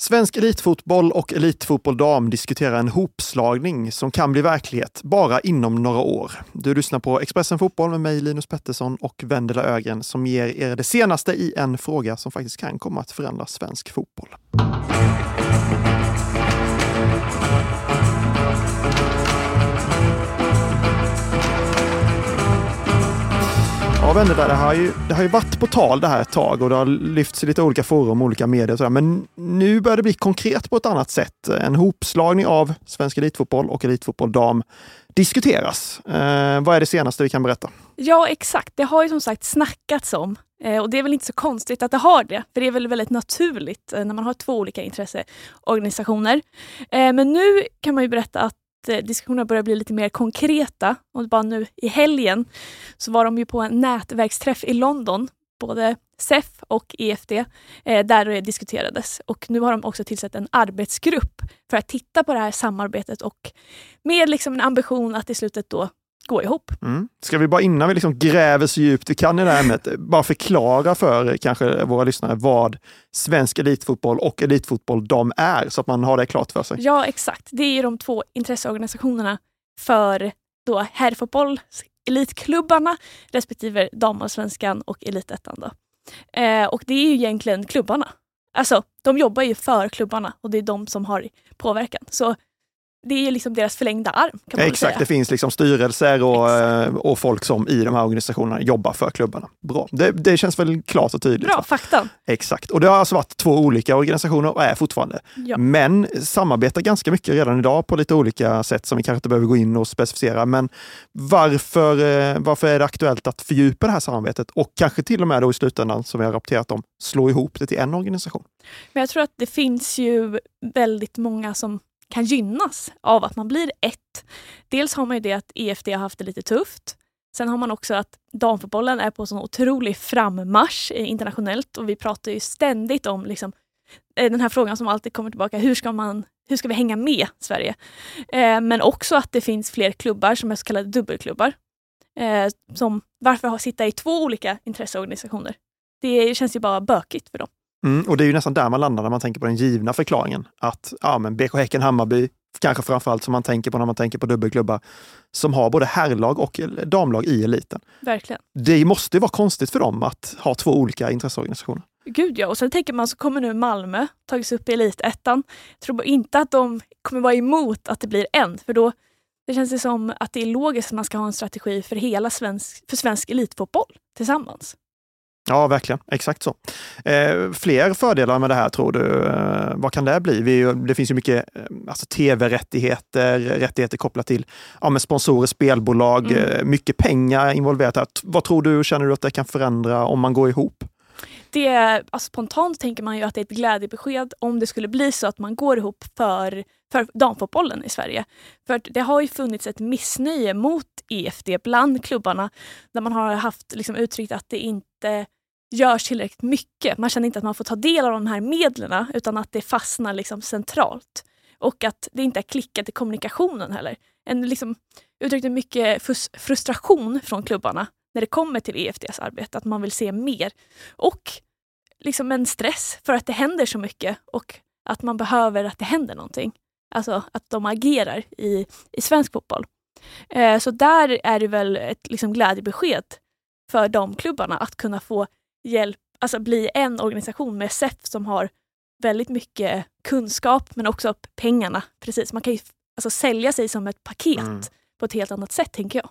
Svensk elitfotboll och elitfotboll dam diskuterar en hopslagning som kan bli verklighet bara inom några år. Du lyssnar på Expressen Fotboll med mig Linus Pettersson och Vendela Ögren som ger er det senaste i en fråga som faktiskt kan komma att förändra svensk fotboll. Ja, där, det har, ju, det har ju varit på tal det här ett tag och det har lyfts i lite olika forum, olika medier och sådär. Men nu börjar det bli konkret på ett annat sätt. En hopslagning av svensk elitfotboll och elitfotboll dam diskuteras. Eh, vad är det senaste vi kan berätta? Ja, exakt. Det har ju som sagt snackats om eh, och det är väl inte så konstigt att det har det, för det är väl väldigt naturligt eh, när man har två olika intresseorganisationer. Eh, men nu kan man ju berätta att Eh, diskussionerna börjar bli lite mer konkreta. Och bara nu i helgen så var de ju på en nätverksträff i London, både SEF och EFD, eh, där det diskuterades. Och nu har de också tillsatt en arbetsgrupp för att titta på det här samarbetet och med liksom en ambition att i slutet då gå ihop. Mm. Ska vi bara innan vi liksom gräver så djupt vi kan i det här ämnet, bara förklara för kanske våra lyssnare vad svensk elitfotboll och elitfotboll de är, så att man har det klart för sig. Ja, exakt. Det är de två intresseorganisationerna för då herrfotboll, elitklubbarna respektive damallsvenskan och elitettan. Eh, och det är ju egentligen klubbarna. Alltså, de jobbar ju för klubbarna och det är de som har påverkan. Så det är liksom deras förlängda arm. Exakt, det finns liksom styrelser och, eh, och folk som i de här organisationerna jobbar för klubbarna. Bra, det, det känns väl klart och tydligt. Bra, va? fakta. Exakt, och det har alltså varit två olika organisationer och är fortfarande. Ja. Men samarbetar ganska mycket redan idag på lite olika sätt som vi kanske inte behöver gå in och specificera. Men varför, eh, varför är det aktuellt att fördjupa det här samarbetet och kanske till och med då i slutändan, som vi har rapporterat om, slå ihop det till en organisation? Men jag tror att det finns ju väldigt många som kan gynnas av att man blir ett. Dels har man ju det att EFD har haft det lite tufft. Sen har man också att damfotbollen är på sån otrolig frammarsch internationellt och vi pratar ju ständigt om liksom, eh, den här frågan som alltid kommer tillbaka. Hur ska, man, hur ska vi hänga med Sverige? Eh, men också att det finns fler klubbar som är så kallade dubbelklubbar. Eh, som, varför sitta i två olika intresseorganisationer? Det känns ju bara bökigt för dem. Mm, och det är ju nästan där man landar när man tänker på den givna förklaringen. Att ja, men BK Häcken Hammarby, kanske framförallt som man tänker på när man tänker på dubbelklubbar, som har både herrlag och damlag i eliten. Verkligen. Det måste ju vara konstigt för dem att ha två olika intresseorganisationer. Gud ja, och sen tänker man så kommer nu Malmö tagits upp i elitettan. Jag tror inte att de kommer vara emot att det blir en, för då det känns det som att det är logiskt att man ska ha en strategi för hela svensk, för svensk elitfotboll tillsammans. Ja, verkligen. Exakt så. Eh, fler fördelar med det här tror du? Eh, vad kan det bli? Vi, det finns ju mycket eh, alltså tv-rättigheter, rättigheter kopplat till ja, med sponsorer, spelbolag, Mm. eh, mycket pengar involverat. Här. Vad tror du, känner du att det kan förändra om man går ihop? Det, är- alltså, spontant tänker man ju att det är ett glädjebesked om det skulle bli så att man går ihop för, för damfotbollen i Sverige. För att det har ju funnits ett missnöje mot EFD bland klubbarna där man har haft liksom, uttryckt att det inte görs tillräckligt mycket. Man känner inte att man får ta del av de här medlen utan att det fastnar liksom centralt. Och att det inte är klickat i kommunikationen heller. En liksom, uttryckte mycket frustration från klubbarna när det kommer till EFDs arbete, att man vill se mer. Och liksom en stress för att det händer så mycket och att man behöver att det händer någonting. Alltså att de agerar i, i svensk fotboll. Eh, så där är det väl ett liksom, glädjebesked för de klubbarna att kunna få hjälp, alltså bli en organisation med SEF som har väldigt mycket kunskap men också pengarna. Precis, man kan ju alltså, sälja sig som ett paket Mm. på ett helt annat sätt tänker jag.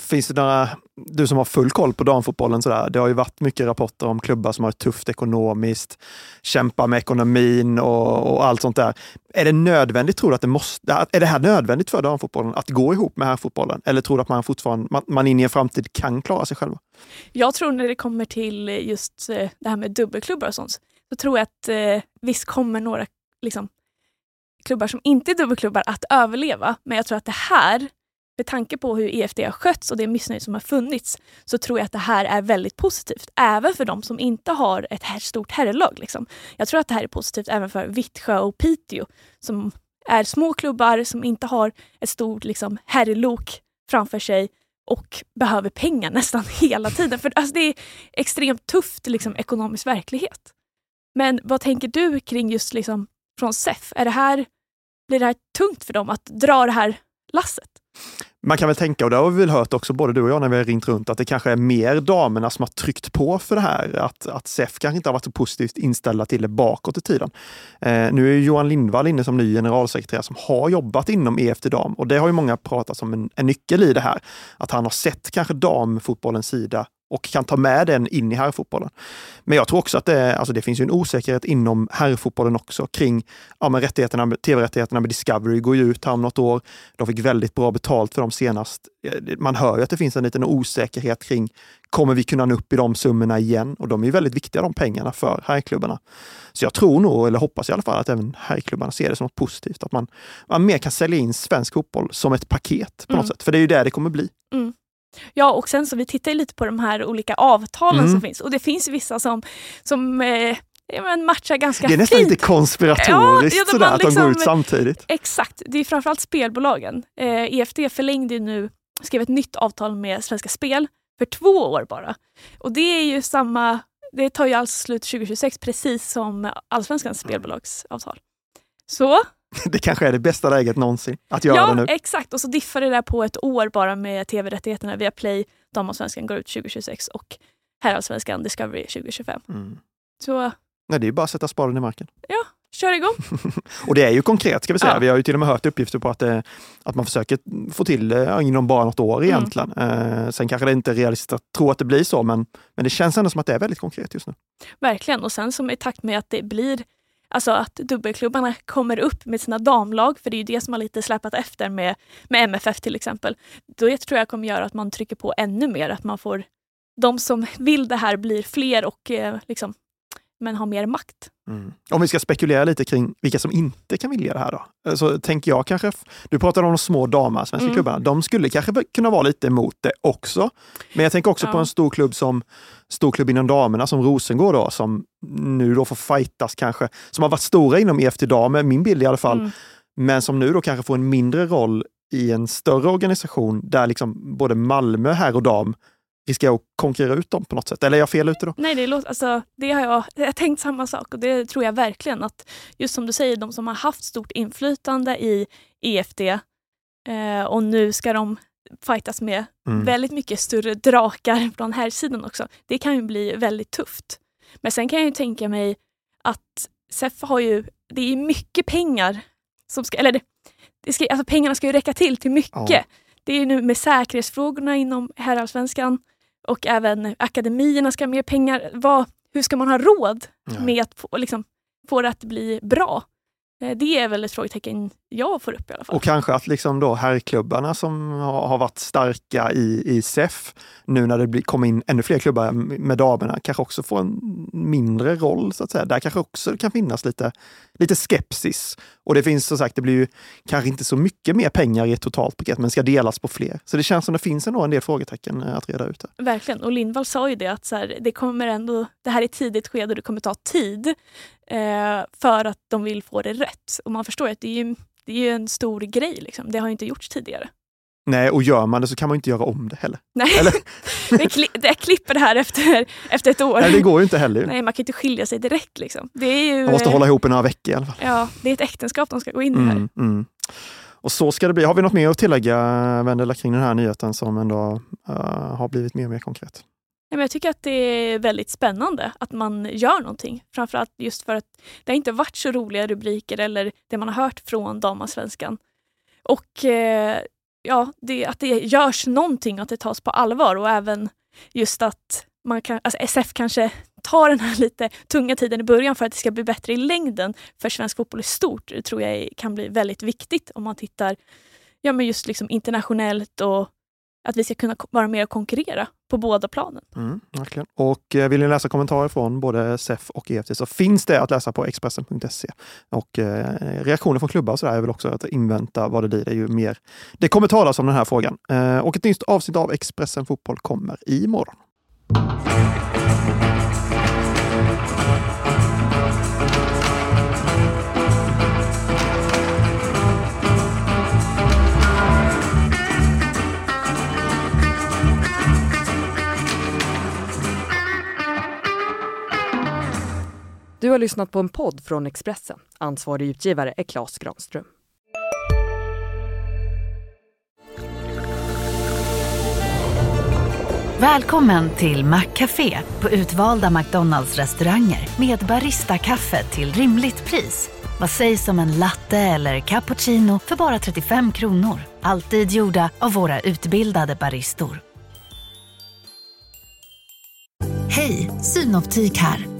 finns det några, du som har full koll på damfotbollen, sådär, det har ju varit mycket rapporter om klubbar som har det tufft ekonomiskt, kämpar med ekonomin och, och allt sånt där. Är det nödvändigt, tror du att det måste, är det här nödvändigt för damfotbollen att gå ihop med herrfotbollen? Eller tror du att man fortfarande, man, man in i en framtid kan klara sig själva? Jag tror när det kommer till just eh, det här med dubbelklubbar och sånt, så tror jag att eh, visst kommer några liksom, klubbar som inte är dubbelklubbar att överleva. Men jag tror att det här, med tanke på hur EFD har skötts och det missnöje som har funnits, så tror jag att det här är väldigt positivt. Även för de som inte har ett här stort herrlag. Liksom. Jag tror att det här är positivt även för Vittsjö och Piteå som är små klubbar som inte har ett stort liksom, herrlok framför sig och behöver pengar nästan hela tiden. För alltså, det är extremt tufft liksom, ekonomisk verklighet. Men vad tänker du kring just liksom, från SEF? Är det här, blir det här tungt för dem att dra det här lasset? Man kan väl tänka, och det har vi väl hört också både du och jag när vi har ringt runt, att det kanske är mer damerna som har tryckt på för det här. Att, att SEF kanske inte har varit så positivt inställda till det bakåt i tiden. Eh, nu är Johan Lindvall inne som ny generalsekreterare som har jobbat inom EFT Dam och det har ju många pratat som en, en nyckel i det här. Att han har sett kanske damfotbollens sida och kan ta med den in i herrfotbollen. Men jag tror också att det, alltså det finns en osäkerhet inom herrfotbollen också kring ja, men rättigheterna, tv-rättigheterna med Discovery går ju ut här om något år. De fick väldigt bra betalt för dem senast. Man hör ju att det finns en liten osäkerhet kring kommer vi kunna nå upp i de summorna igen? Och de är väldigt viktiga de pengarna för herrklubbarna. Så jag tror nog, eller hoppas i alla fall, att även herrklubbarna ser det som något positivt. Att man, man mer kan sälja in svensk fotboll som ett paket på mm. något sätt. För det är ju det det kommer bli. Mm. Ja, och sen så vi tittar lite på de här olika avtalen mm. som finns och det finns vissa som, som eh, matchar ganska fint. Det är nästan fint. lite konspiratoriskt ja, ja, sådär, liksom, att de går ut liksom- samtidigt. Exakt, det är framförallt spelbolagen. Eh, EFD förlängde nu, skrev ett nytt avtal med Svenska Spel för två år bara. Och det är ju samma, det tar ju alltså slut 2026 precis som Allsvenskans spelbolagsavtal. Så det kanske är det bästa läget någonsin att göra ja, det nu. Ja, exakt. Och så diffar det där på ett år bara med tv-rättigheterna via Play. Damallsvenskan går ut 2026 och herrallsvenskan Discovery 2025. Mm. Så... Nej, det är bara att sätta spaden i marken. Ja, kör igång. och det är ju konkret ska vi säga. Ja. Vi har ju till och med hört uppgifter på att, det, eh, att man försöker få till det eh, inom bara något år mm. egentligen. Mm. Eh, sen kanske det inte är realistiskt att tro att det blir så, men, men det känns ändå som att det är väldigt konkret just nu. Verkligen, och sen som i takt med att det blir Alltså att dubbelklubbarna kommer upp med sina damlag, för det är ju det som har lite släpat efter med, med MFF till exempel. Det tror jag kommer göra att man trycker på ännu mer, att man får de som vill det här blir fler och eh, liksom, men har mer makt. Mm. Om vi ska spekulera lite kring vilka som inte kan vilja det här då? Så tänker jag kanske, du pratade om de små damallsvenska mm. klubbarna, de skulle kanske kunna vara lite emot det också. Men jag tänker också ja. på en stor klubb som storklubb inom damerna som Rosengård då, som nu då får fightas kanske, som har varit stora inom EFT damer, min bild i alla fall, mm. men som nu då kanske får en mindre roll i en större organisation där liksom både Malmö herr och dam riskerar att konkurrera ut dem på något sätt? Eller är jag fel ute då? Nej, det, låter, alltså, det har jag, jag har tänkt samma sak och det tror jag verkligen att just som du säger, de som har haft stort inflytande i EFD eh, och nu ska de fightas med mm. väldigt mycket större drakar från här sidan också. Det kan ju bli väldigt tufft. Men sen kan jag ju tänka mig att SEF har ju, det är mycket pengar som ska, eller det, ska, alltså pengarna ska ju räcka till till mycket. Ja. Det är nu med säkerhetsfrågorna inom herrallsvenskan och även akademierna ska ha mer pengar. Vad, hur ska man ha råd med att få, liksom, få det att bli bra? Eh, det är väl ett frågetecken jag får upp i alla fall. Och kanske att liksom då herrklubbarna som har, har varit starka i, i SEF, nu när det blir, kommer in ännu fler klubbar med damerna, kanske också får en mindre roll. så att säga. Där kanske också kan finnas lite, lite skepsis. Och det finns som sagt, det blir ju kanske inte så mycket mer pengar i ett totalt paket, men ska delas på fler. Så det känns som det finns ändå en del frågetecken eh, att reda ut. Här. Verkligen, och Lindvall sa ju det att så här, det kommer ändå, det här är tidigt skede och det kommer ta tid eh, för att de vill få det rätt. Och man förstår att det är ju det är ju en stor grej. Liksom. Det har inte gjorts tidigare. Nej, och gör man det så kan man inte göra om det heller. Nej, Eller? det klipper det här efter, efter ett år. Nej, det går ju inte heller. Nej, man kan inte skilja sig direkt. Liksom. Det är ju, man måste hålla ihop i några veckor i alla fall. Ja, det är ett äktenskap de ska gå in i här. Mm, mm. Och så ska det bli. Har vi något mer att tillägga, Vendela, kring den här nyheten som ändå uh, har blivit mer och mer konkret? Jag tycker att det är väldigt spännande att man gör någonting. Framförallt just för att det har inte varit så roliga rubriker eller det man har hört från damallsvenskan. Och eh, ja, det, att det görs någonting, att det tas på allvar och även just att man kan, alltså SF kanske tar den här lite tunga tiden i början för att det ska bli bättre i längden för svensk fotboll i stort. Det tror jag kan bli väldigt viktigt om man tittar ja, men just liksom internationellt och att vi ska kunna vara med och konkurrera på båda planen. Mm, verkligen. Och eh, vill ni läsa kommentarer från både SEF och EFT så finns det att läsa på Expressen.se. Och eh, reaktioner från klubbar och sådär är väl också att invänta vad det blir. Det är ju mer. Det kommer talas om den här frågan. Eh, och ett nytt avsnitt av Expressen Fotboll kommer imorgon. Du har lyssnat på en podd från Expressen. Ansvarig utgivare är Klas Granström. Välkommen till Maccafé på utvalda McDonalds restauranger med Baristakaffe till rimligt pris. Vad sägs om en latte eller cappuccino för bara 35 kronor? Alltid gjorda av våra utbildade baristor. Hej, Synoptik här.